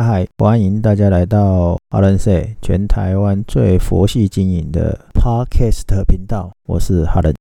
嗨嗨，欢迎大家来到阿伦说全台湾最佛系经营的 Podcast 频道，我是哈伦。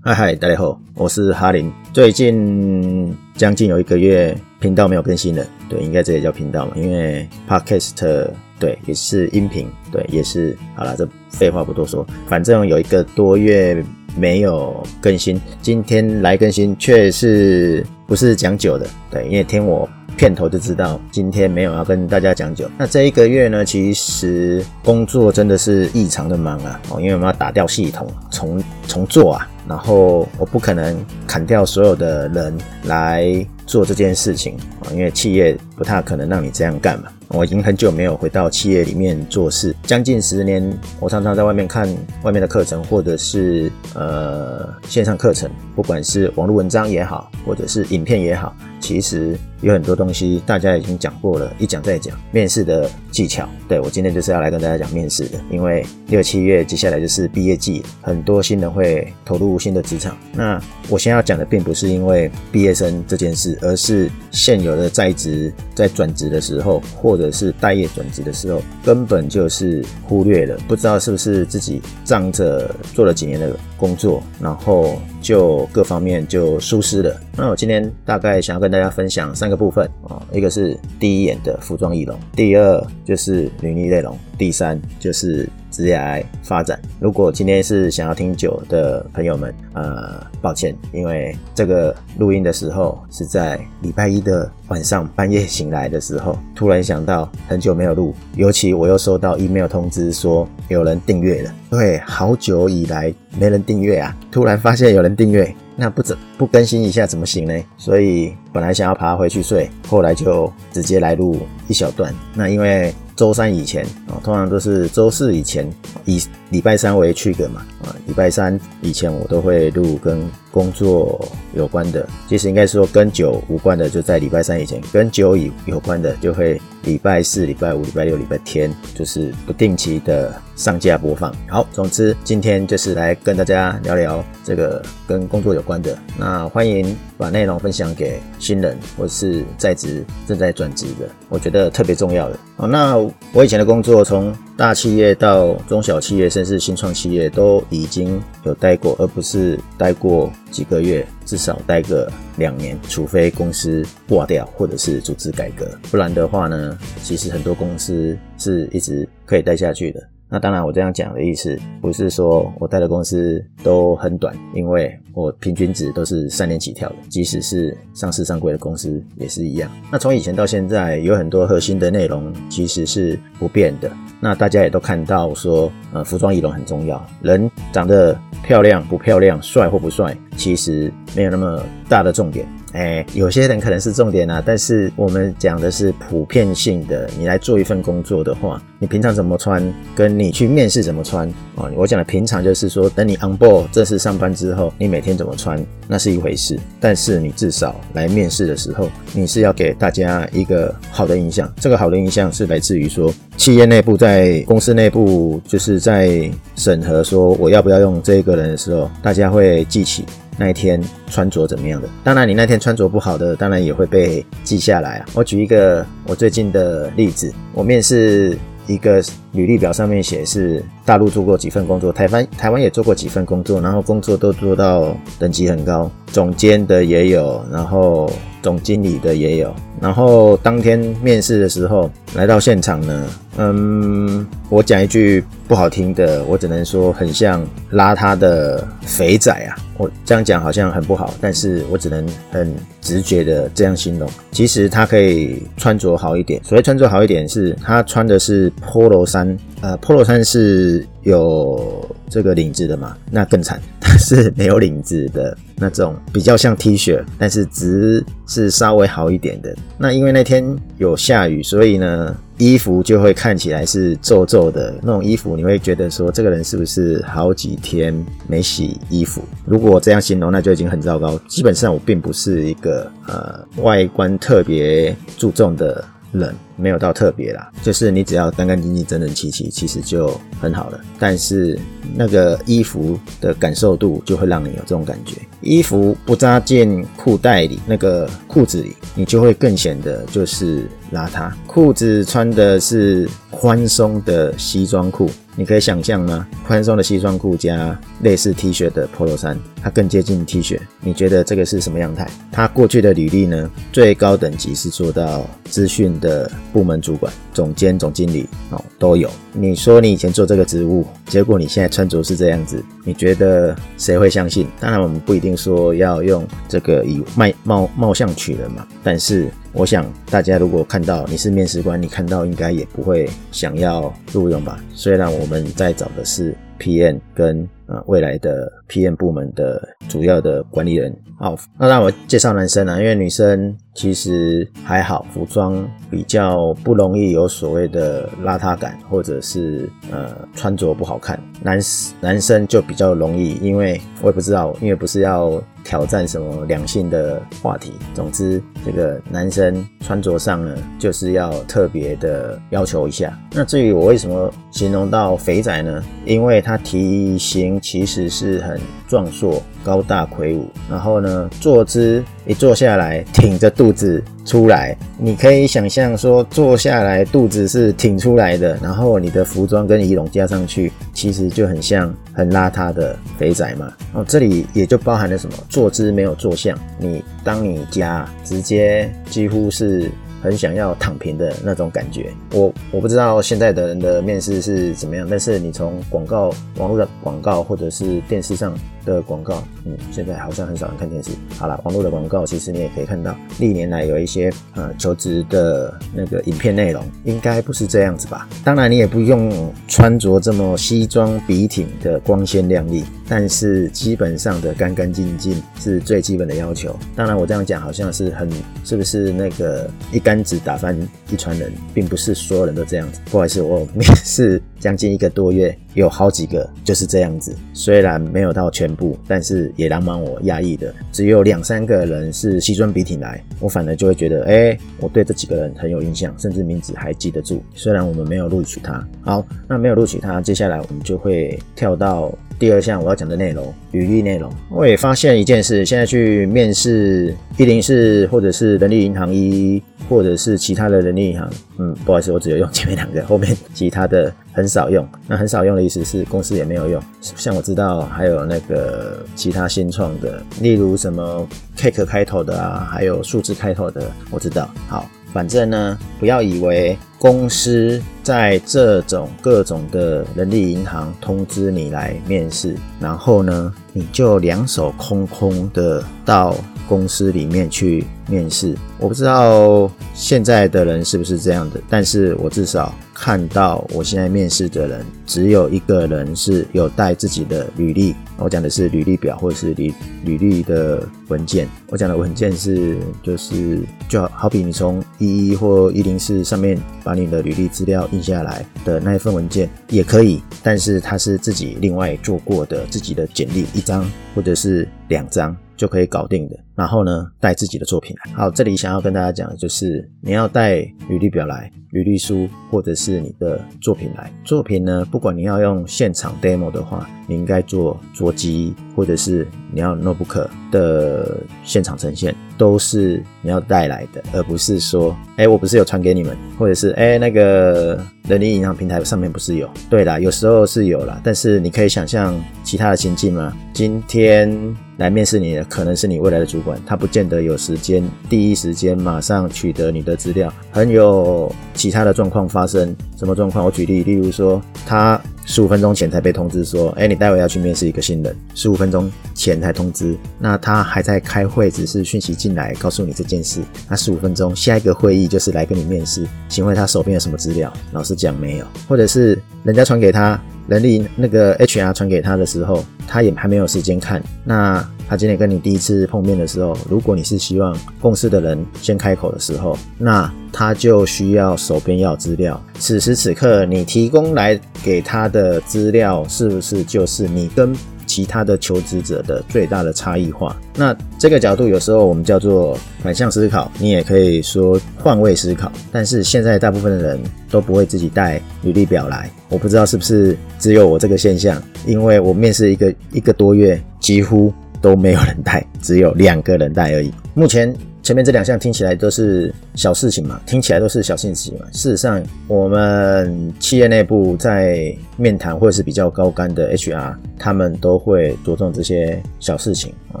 嗨嗨，大家好，我是哈林。最近将近有一个月，频道没有更新了。对，应该这也叫频道嘛，因为 Podcast 对也是音频，对也是好了，这废话不多说，反正有一个多月。没有更新，今天来更新却是不是讲酒的？对，因为听我片头就知道今天没有要跟大家讲酒。那这一个月呢，其实工作真的是异常的忙啊！哦，因为我们要打掉系统，重重做啊，然后我不可能砍掉所有的人来做这件事情啊，因为企业不太可能让你这样干嘛。我已经很久没有回到企业里面做事，将近十年。我常常在外面看外面的课程，或者是呃线上课程，不管是网络文章也好，或者是影片也好，其实有很多东西大家已经讲过了，一讲再讲。面试的技巧，对我今天就是要来跟大家讲面试的，因为六七月接下来就是毕业季，很多新人会投入新的职场。那我先要讲的并不是因为毕业生这件事，而是现有的在职在转职的时候，或者是待业转职的时候，根本就是忽略了，不知道是不是自己仗着做了几年的工作，然后就各方面就疏失了。那我今天大概想要跟大家分享三个部分啊，一个是第一眼的服装易容，第二就是履历内容，第三就是。职业发展。如果今天是想要听酒的朋友们，呃，抱歉，因为这个录音的时候是在礼拜一的晚上半夜醒来的时候，突然想到很久没有录，尤其我又收到 email 通知说有人订阅了，对，好久以来没人订阅啊，突然发现有人订阅，那不怎不更新一下怎么行呢？所以本来想要爬回去睡，后来就直接来录一小段。那因为。周三以前啊，通常都是周四以前，以礼拜三为去个嘛啊，礼拜三以前我都会录跟工作有关的，其实应该说跟酒无关的，就在礼拜三以前；跟酒以有关的，就会礼拜四、礼拜五、礼拜六、礼拜天，就是不定期的上架播放。好，总之今天就是来跟大家聊聊这个跟工作有关的。那欢迎把内容分享给新人或是在职正在转职的，我觉得特别重要的。好，那我以前的工作，从大企业到中小企业，甚至新创企业，都已经有待过，而不是待过几个月，至少待个两年，除非公司挂掉或者是组织改革，不然的话呢，其实很多公司是一直可以待下去的。那当然，我这样讲的意思不是说我待的公司都很短，因为我平均值都是三年起跳的，即使是上市上柜的公司也是一样。那从以前到现在，有很多核心的内容其实是不变的。那大家也都看到说，呃，服装仪容很重要，人长得漂亮不漂亮，帅或不帅，其实没有那么大的重点。哎，有些人可能是重点啊，但是我们讲的是普遍性的。你来做一份工作的话，你平常怎么穿，跟你去面试怎么穿啊？我讲的平常就是说，等你 on board 正式上班之后，你每天怎么穿那是一回事。但是你至少来面试的时候，你是要给大家一个好的印象。这个好的印象是来自于说，企业内部在公司内部就是在审核说我要不要用这个人的时候，大家会记起。那一天穿着怎么样的？当然，你那天穿着不好的，当然也会被记下来啊。我举一个我最近的例子，我面试一个履历表上面写是大陆做过几份工作，台湾台湾也做过几份工作，然后工作都做到等级很高，总监的也有，然后总经理的也有。然后当天面试的时候来到现场呢，嗯，我讲一句不好听的，我只能说很像邋遢的肥仔啊。我这样讲好像很不好，但是我只能很直觉的这样形容。其实他可以穿着好一点，所谓穿着好一点，是他穿的是 polo 衫，呃，polo 衫是有这个领子的嘛？那更惨，它是没有领子的那种，比较像 T 恤，但是值是稍微好一点的。那因为那天有下雨，所以呢。衣服就会看起来是皱皱的那种衣服，你会觉得说这个人是不是好几天没洗衣服？如果这样形容，那就已经很糟糕。基本上我并不是一个呃外观特别注重的人，没有到特别啦，就是你只要干干净净、整整齐齐，其实就很好了。但是那个衣服的感受度就会让你有这种感觉。衣服不扎进裤袋里，那个裤子里，你就会更显得就是邋遢。裤子穿的是宽松的西装裤。你可以想象吗？宽松的西装裤加类似 T 恤的 Polo 衫，它更接近 T 恤。你觉得这个是什么样态？他过去的履历呢？最高等级是做到资讯的部门主管、总监、总经理哦，都有。你说你以前做这个职务，结果你现在穿着是这样子，你觉得谁会相信？当然，我们不一定说要用这个以卖貌貌相取人嘛，但是。我想大家如果看到你是面试官，你看到应该也不会想要录用吧？虽然我们在找的是 PM 跟呃未来的 PM 部门的主要的管理人。好，那让我介绍男生啊，因为女生其实还好，服装比较不容易有所谓的邋遢感，或者是呃穿着不好看。男男生就比较容易，因为我也不知道，因为不是要。挑战什么两性的话题？总之，这个男生穿着上呢，就是要特别的要求一下。那至于我为什么形容到肥仔呢？因为他体型其实是很壮硕、高大魁梧，然后呢，坐姿一坐下来，挺着肚子出来，你可以想象说，坐下来肚子是挺出来的，然后你的服装跟仪容加上去，其实就很像很邋遢的肥仔嘛。哦，这里也就包含了什么？坐姿没有坐相，你当你家直接几乎是很想要躺平的那种感觉。我我不知道现在的人的面试是怎么样，但是你从广告、网络的广告或者是电视上。的广告，嗯，现在好像很少人看电视。好了，网络的广告，其实你也可以看到，历年来有一些呃求职的那个影片内容，应该不是这样子吧？当然，你也不用穿着这么西装笔挺的光鲜亮丽，但是基本上的干干净净是最基本的要求。当然，我这样讲好像是很是不是那个一竿子打翻一船人，并不是所有人都这样子。不好意思，我 面试将近一个多月。有好几个就是这样子，虽然没有到全部，但是也蛮让我压抑的。只有两三个人是西装笔挺来，我反而就会觉得，哎，我对这几个人很有印象，甚至名字还记得住。虽然我们没有录取他，好，那没有录取他，接下来我们就会跳到第二项我要讲的内容——履历内容。我也发现一件事，现在去面试一零四或者是人力银行一。或者是其他的人力银行，嗯，不好意思，我只有用前面两个，后面其他的很少用。那很少用的意思是公司也没有用。像我知道还有那个其他新创的，例如什么 Cake 开头的啊，还有数字开头的，我知道。好，反正呢，不要以为公司在这种各种的人力银行通知你来面试，然后呢，你就两手空空的到。公司里面去面试，我不知道现在的人是不是这样的，但是我至少看到我现在面试的人，只有一个人是有带自己的履历。我讲的是履历表或者是履履历的文件。我讲的文件是就是就好比你从一一或一零四上面把你的履历资料印下来的那一份文件也可以，但是它是自己另外做过的自己的简历一张或者是两张。就可以搞定的。然后呢，带自己的作品来。好，这里想要跟大家讲的就是，你要带履历表来、履历书，或者是你的作品来。作品呢，不管你要用现场 demo 的话，你应该做桌机，或者是你要 notebook 的现场呈现，都是你要带来的，而不是说，哎，我不是有传给你们，或者是哎，那个人力银行平台上面不是有？对啦，有时候是有啦，但是你可以想象其他的情境吗？今天。来面试你的可能是你未来的主管，他不见得有时间第一时间马上取得你的资料，很有其他的状况发生。什么状况？我举例，例如说，他十五分钟前才被通知说，哎，你待会要去面试一个新人，十五分钟前才通知，那他还在开会，只是讯息进来告诉你这件事。那十五分钟下一个会议就是来跟你面试，请问他手边有什么资料？老实讲没有，或者是人家传给他。人力那个 HR 传给他的时候，他也还没有时间看。那他今天跟你第一次碰面的时候，如果你是希望共事的人先开口的时候，那他就需要手边要资料。此时此刻，你提供来给他的资料，是不是就是你跟？其他的求职者的最大的差异化，那这个角度有时候我们叫做反向思考，你也可以说换位思考。但是现在大部分的人都不会自己带履历表来，我不知道是不是只有我这个现象，因为我面试一个一个多月，几乎都没有人带，只有两个人带而已。目前。前面这两项听起来都是小事情嘛，听起来都是小事情嘛。事实上，我们企业内部在面谈或者是比较高干的 HR，他们都会着重这些小事情啊。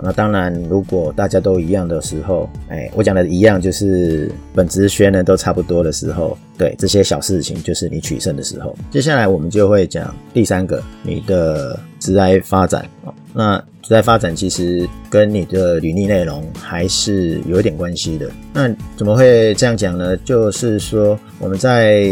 那当然，如果大家都一样的时候，哎，我讲的一样就是本职学呢都差不多的时候，对这些小事情就是你取胜的时候。接下来我们就会讲第三个，你的职来发展啊。那在发展其实跟你的履历内容还是有一点关系的。那怎么会这样讲呢？就是说我们在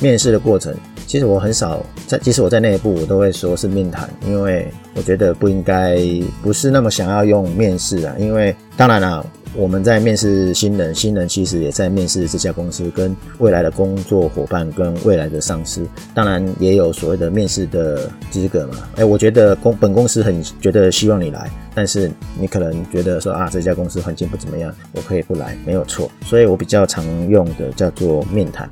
面试的过程，其实我很少在，即使我在内部，我都会说是面谈，因为我觉得不应该，不是那么想要用面试啊。因为当然了。我们在面试新人，新人其实也在面试这家公司跟未来的工作伙伴跟未来的上司，当然也有所谓的面试的资格嘛。哎，我觉得公本公司很觉得希望你来，但是你可能觉得说啊这家公司环境不怎么样，我可以不来，没有错。所以我比较常用的叫做面谈。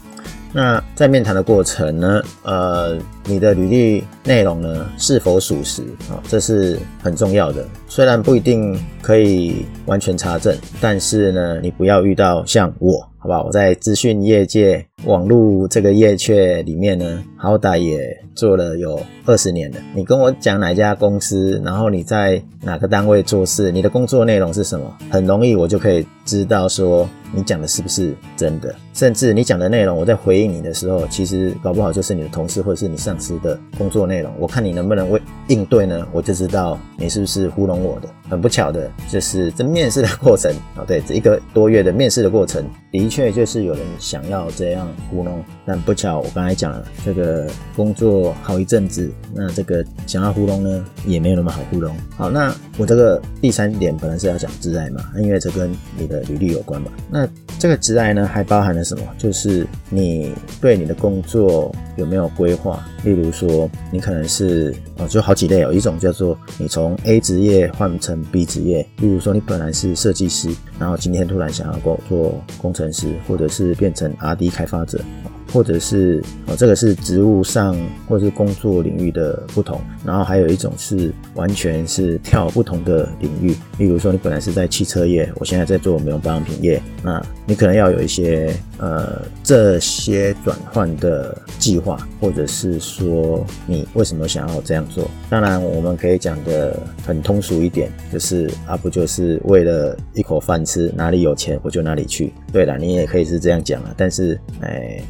那在面谈的过程呢，呃，你的履历内容呢是否属实啊？这是很重要的。虽然不一定可以完全查证，但是呢，你不要遇到像我。好不好？我在资讯业界、网络这个业界里面呢，好歹也做了有二十年了。你跟我讲哪家公司，然后你在哪个单位做事，你的工作内容是什么，很容易我就可以知道说你讲的是不是真的。甚至你讲的内容，我在回应你的时候，其实搞不好就是你的同事或者是你上司的工作内容。我看你能不能为应对呢？我就知道你是不是糊弄我的。很不巧的，就是这面试的过程啊，对，这一个多月的面试的过程，的确就是有人想要这样糊弄，但不巧，我刚才讲了，这个工作好一阵子，那这个想要糊弄呢，也没有那么好糊弄。好，那我这个第三点本来是要讲自爱嘛，因为这跟你的履历有关嘛。那这个职来呢，还包含了什么？就是你对你的工作有没有规划？例如说，你可能是哦，就好几类哦，一种叫做你从 A 职业换成 B 职业，例如说你本来是设计师，然后今天突然想要做做工程师，或者是变成 R&D 开发者。或者是哦，这个是职务上或者是工作领域的不同，然后还有一种是完全是跳不同的领域。例如说，你本来是在汽车业，我现在在做美容保养品业，那你可能要有一些呃这些转换的计划，或者是说你为什么想要这样做？当然，我们可以讲的很通俗一点，就是啊，不就是为了一口饭吃，哪里有钱我就哪里去。对了，你也可以是这样讲啊，但是哎。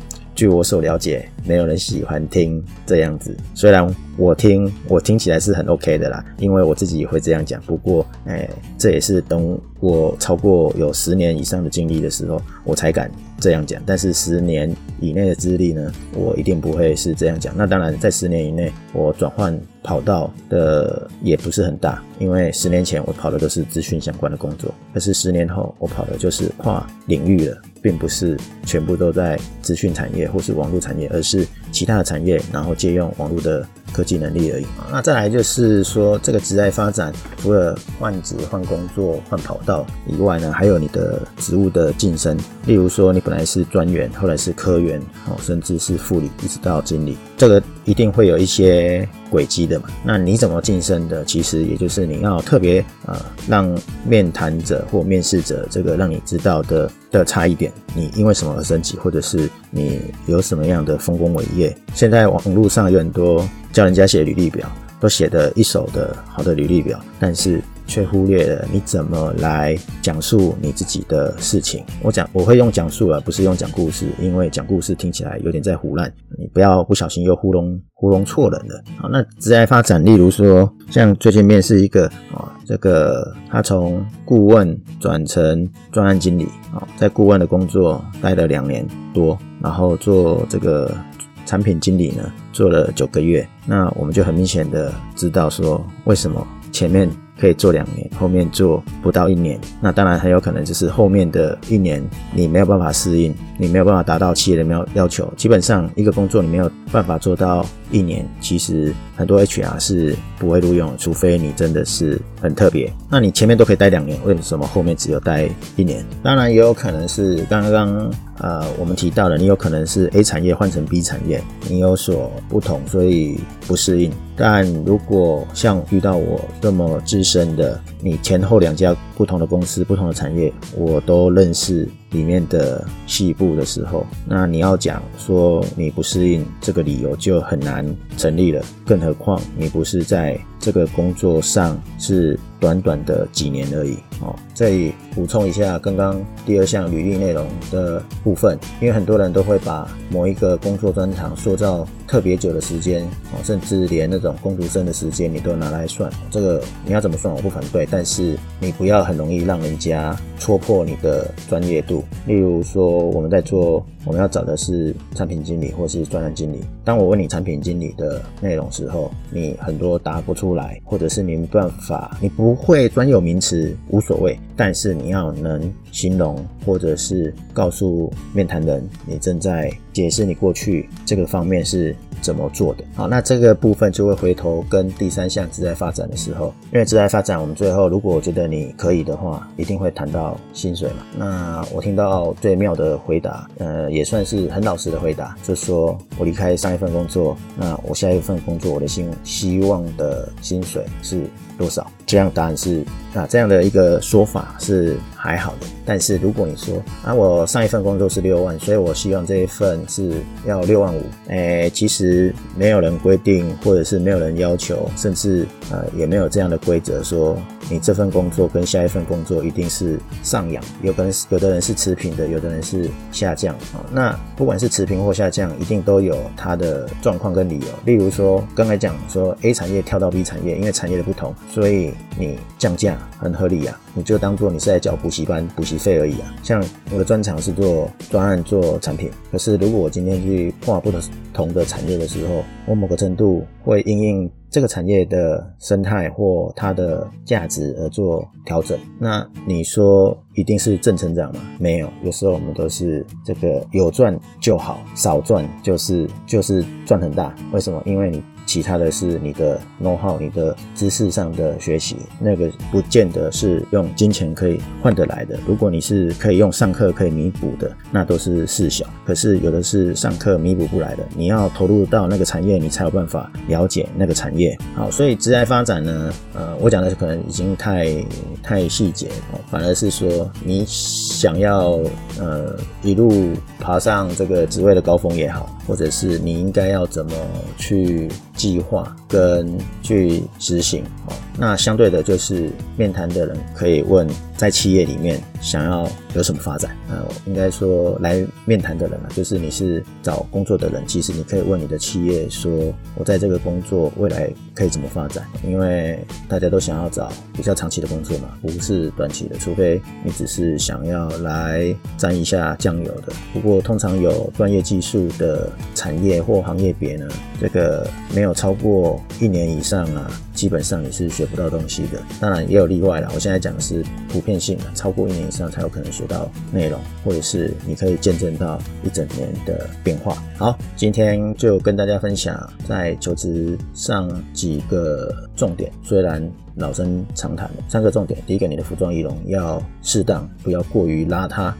据我所了解，没有人喜欢听这样子。虽然我听，我听起来是很 OK 的啦，因为我自己也会这样讲。不过，哎，这也是等我超过有十年以上的经历的时候，我才敢这样讲。但是十年以内的资历呢，我一定不会是这样讲。那当然，在十年以内，我转换跑道的也不是很大，因为十年前我跑的都是资讯相关的工作，可是十年后我跑的就是跨领域了。并不是全部都在资讯产业或是网络产业，而是其他的产业，然后借用网络的科技能力而已。那再来就是说，这个职业发展除了换职、换工作、换跑道以外呢，还有你的职务的晋升。例如说，你本来是专员，后来是科员，哦，甚至是副理，一直到经理，这个一定会有一些轨迹的嘛。那你怎么晋升的？其实也就是你要特别呃，让面谈者或面试者这个让你知道的。的差异点，你因为什么而升级，或者是你有什么样的丰功伟业？现在网络上有很多叫人家写履历表，都写的一手的好的履历表，但是。却忽略了你怎么来讲述你自己的事情。我讲我会用讲述而不是用讲故事，因为讲故事听起来有点在胡乱，你不要不小心又糊弄糊弄错人了。好，那职业发展，例如说像最近面试一个啊，这个他从顾问转成专案经理啊，在顾问的工作待了两年多，然后做这个产品经理呢，做了九个月。那我们就很明显的知道说，为什么前面。可以做两年，后面做不到一年，那当然很有可能就是后面的一年你没有办法适应，你没有办法达到企业的要要求。基本上一个工作你没有办法做到一年，其实很多 HR 是不会录用，除非你真的是很特别。那你前面都可以待两年，为什么后面只有待一年？当然也有可能是刚刚呃我们提到的，你有可能是 A 产业换成 B 产业，你有所不同，所以不适应。但如果像遇到我这么资深的，你前后两家不同的公司、不同的产业，我都认识里面的细部的时候，那你要讲说你不适应，这个理由就很难成立了。更何况你不是在这个工作上是短短的几年而已哦。再补充一下刚刚第二项履历内容的部分，因为很多人都会把某一个工作专长塑造特别久的时间哦，甚至连那种工读生的时间你都拿来算，这个你要怎么算我不反对，但是你不要很容易让人家戳破你的专业度。例如说我们在做，我们要找的是产品经理或是专栏经理，当我问你产品经理的内容时候，你很多答不出来，或者是你没办法，你不会专有名词无所谓，但是你要能形容或者是告诉面谈人你正在解释你过去这个方面是。怎么做的？好，那这个部分就会回头跟第三项自在发展的时候，因为自在发展，我们最后如果我觉得你可以的话，一定会谈到薪水嘛。那我听到最妙的回答，呃，也算是很老实的回答，就说我离开上一份工作，那我下一份工作我的薪希望的薪水是多少？这样答案是啊，这样的一个说法是还好的。但是如果你说啊，我上一份工作是六万，所以我希望这一份是要六万五，哎，其实没有人规定，或者是没有人要求，甚至呃也没有这样的规则说你这份工作跟下一份工作一定是上扬，有可能有的人是持平的，有的人是下降啊。那不管是持平或下降，一定都有它的状况跟理由。例如说刚才讲说 A 产业跳到 B 产业，因为产业的不同，所以你降价很合理呀，你就当做你是在缴补习班补习费而已啊。像我的专长是做专案做产品，可是如果我今天去跨不同的产业的时候，我某个程度会因应这个产业的生态或它的价值而做调整。那你说一定是正成长吗？没有，有时候我们都是这个有赚就好，少赚就是就是赚很大。为什么？因为你。其他的是你的 know how，你的知识上的学习，那个不见得是用金钱可以换得来的。如果你是可以用上课可以弥补的，那都是事小。可是有的是上课弥补不来的，你要投入到那个产业，你才有办法了解那个产业。好，所以职业发展呢，呃，我讲的可能已经太太细节哦，反而是说你想要呃一路爬上这个职位的高峰也好，或者是你应该要怎么去。计划跟去执行，哦，那相对的就是面谈的人可以问。在企业里面想要有什么发展？呃，应该说来面谈的人啊，就是你是找工作的人，其实你可以问你的企业说，我在这个工作未来可以怎么发展？因为大家都想要找比较长期的工作嘛，不是短期的，除非你只是想要来沾一下酱油的。不过通常有专业技术的产业或行业别呢，这个没有超过一年以上啊。基本上你是学不到东西的，当然也有例外了。我现在讲的是普遍性的，超过一年以上才有可能学到内容，或者是你可以见证到一整年的变化。好，今天就跟大家分享在求职上几个重点，虽然老生常谈的三个重点。第一个，你的服装仪容要适当，不要过于邋遢啊。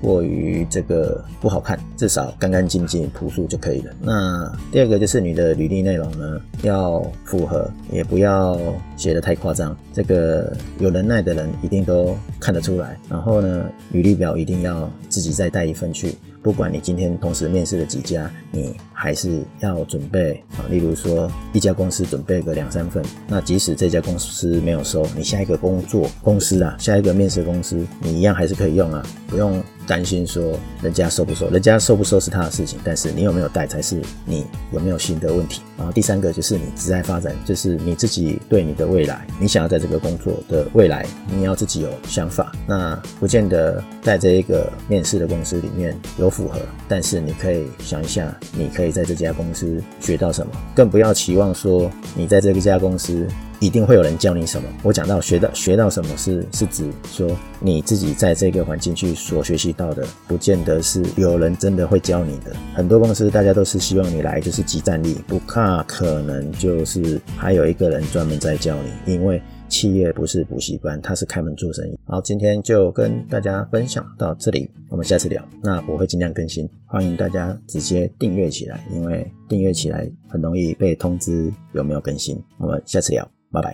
过于这个不好看，至少干干净净、朴素就可以了。那第二个就是你的履历内容呢，要符合，也不要写的太夸张。这个有能耐的人一定都看得出来。然后呢，履历表一定要自己再带一份去。不管你今天同时面试了几家，你还是要准备啊。例如说，一家公司准备个两三份，那即使这家公司没有收，你下一个工作公司啊，下一个面试公司，你一样还是可以用啊，不用。担心说人家收不收，人家收不收是他的事情，但是你有没有带才是你有没有心的问题。然后第三个就是你职业发展，就是你自己对你的未来，你想要在这个工作的未来，你要自己有想法。那不见得在这一个面试的公司里面有符合，但是你可以想一下，你可以在这家公司学到什么，更不要期望说你在这个家公司一定会有人教你什么。我讲到学到学到什么是是指说你自己在这个环境去所学习到的，不见得是有人真的会教你的。很多公司大家都是希望你来就是集战力，不怕可能就是还有一个人专门在教你，因为。企业不是补习班，它是开门做生意。好，今天就跟大家分享到这里，我们下次聊。那我会尽量更新，欢迎大家直接订阅起来，因为订阅起来很容易被通知有没有更新。我们下次聊，拜拜。